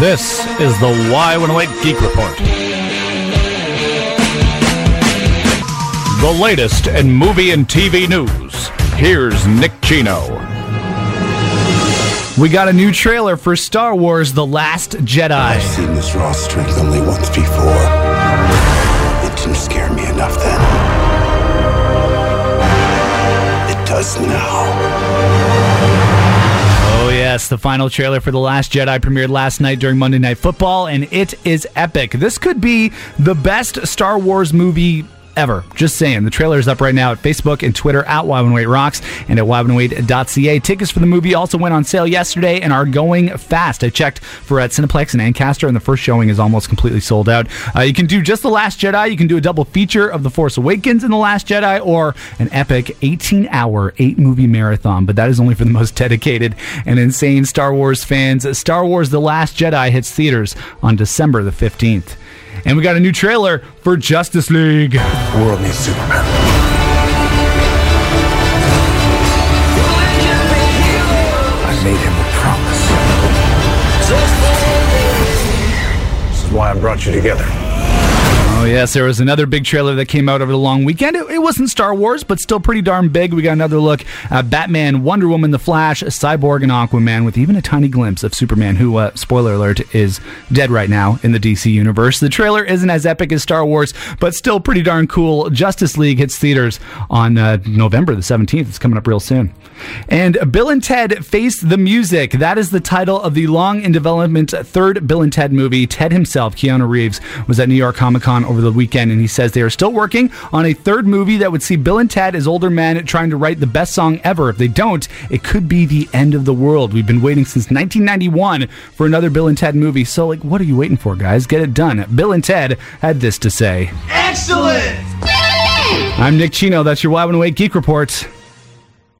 This is the Y108 Geek Report. The latest in movie and TV news. Here's Nick Chino. We got a new trailer for Star Wars The Last Jedi. I've seen this raw strength only once before. It didn't scare me enough then. It does now. The final trailer for The Last Jedi premiered last night during Monday Night Football, and it is epic. This could be the best Star Wars movie ever. Just saying. The trailer is up right now at Facebook and Twitter at Y108 Rocks and at Y108.ca. Tickets for the movie also went on sale yesterday and are going fast. I checked for at Cineplex and Ancaster, and the first showing is almost completely sold out. Uh, you can do just The Last Jedi. You can do a double feature of The Force Awakens and The Last Jedi, or an epic 18 hour, eight movie marathon. But that is only for the most dedicated and insane Star Wars fans. Star Wars The Last Jedi hits theaters on December the 15th. And we got a new trailer for Justice League. World needs Superman. I made him a promise. This is why I brought you together. Oh, yes, there was another big trailer that came out over the long weekend. It, it, wasn't Star Wars, but still pretty darn big. We got another look at Batman, Wonder Woman, The Flash, Cyborg, and Aquaman, with even a tiny glimpse of Superman, who, uh, spoiler alert, is dead right now in the DC universe. The trailer isn't as epic as Star Wars, but still pretty darn cool. Justice League hits theaters on uh, November the 17th. It's coming up real soon. And Bill and Ted Face the Music. That is the title of the long in development third Bill and Ted movie. Ted himself, Keanu Reeves, was at New York Comic Con over the weekend, and he says they are still working on a third movie that would see Bill and Ted as older men trying to write the best song ever. If they don't, it could be the end of the world. We've been waiting since 1991 for another Bill and Ted movie. So, like, what are you waiting for, guys? Get it done. Bill and Ted had this to say Excellent! I'm Nick Chino. That's your Y108 Geek Report.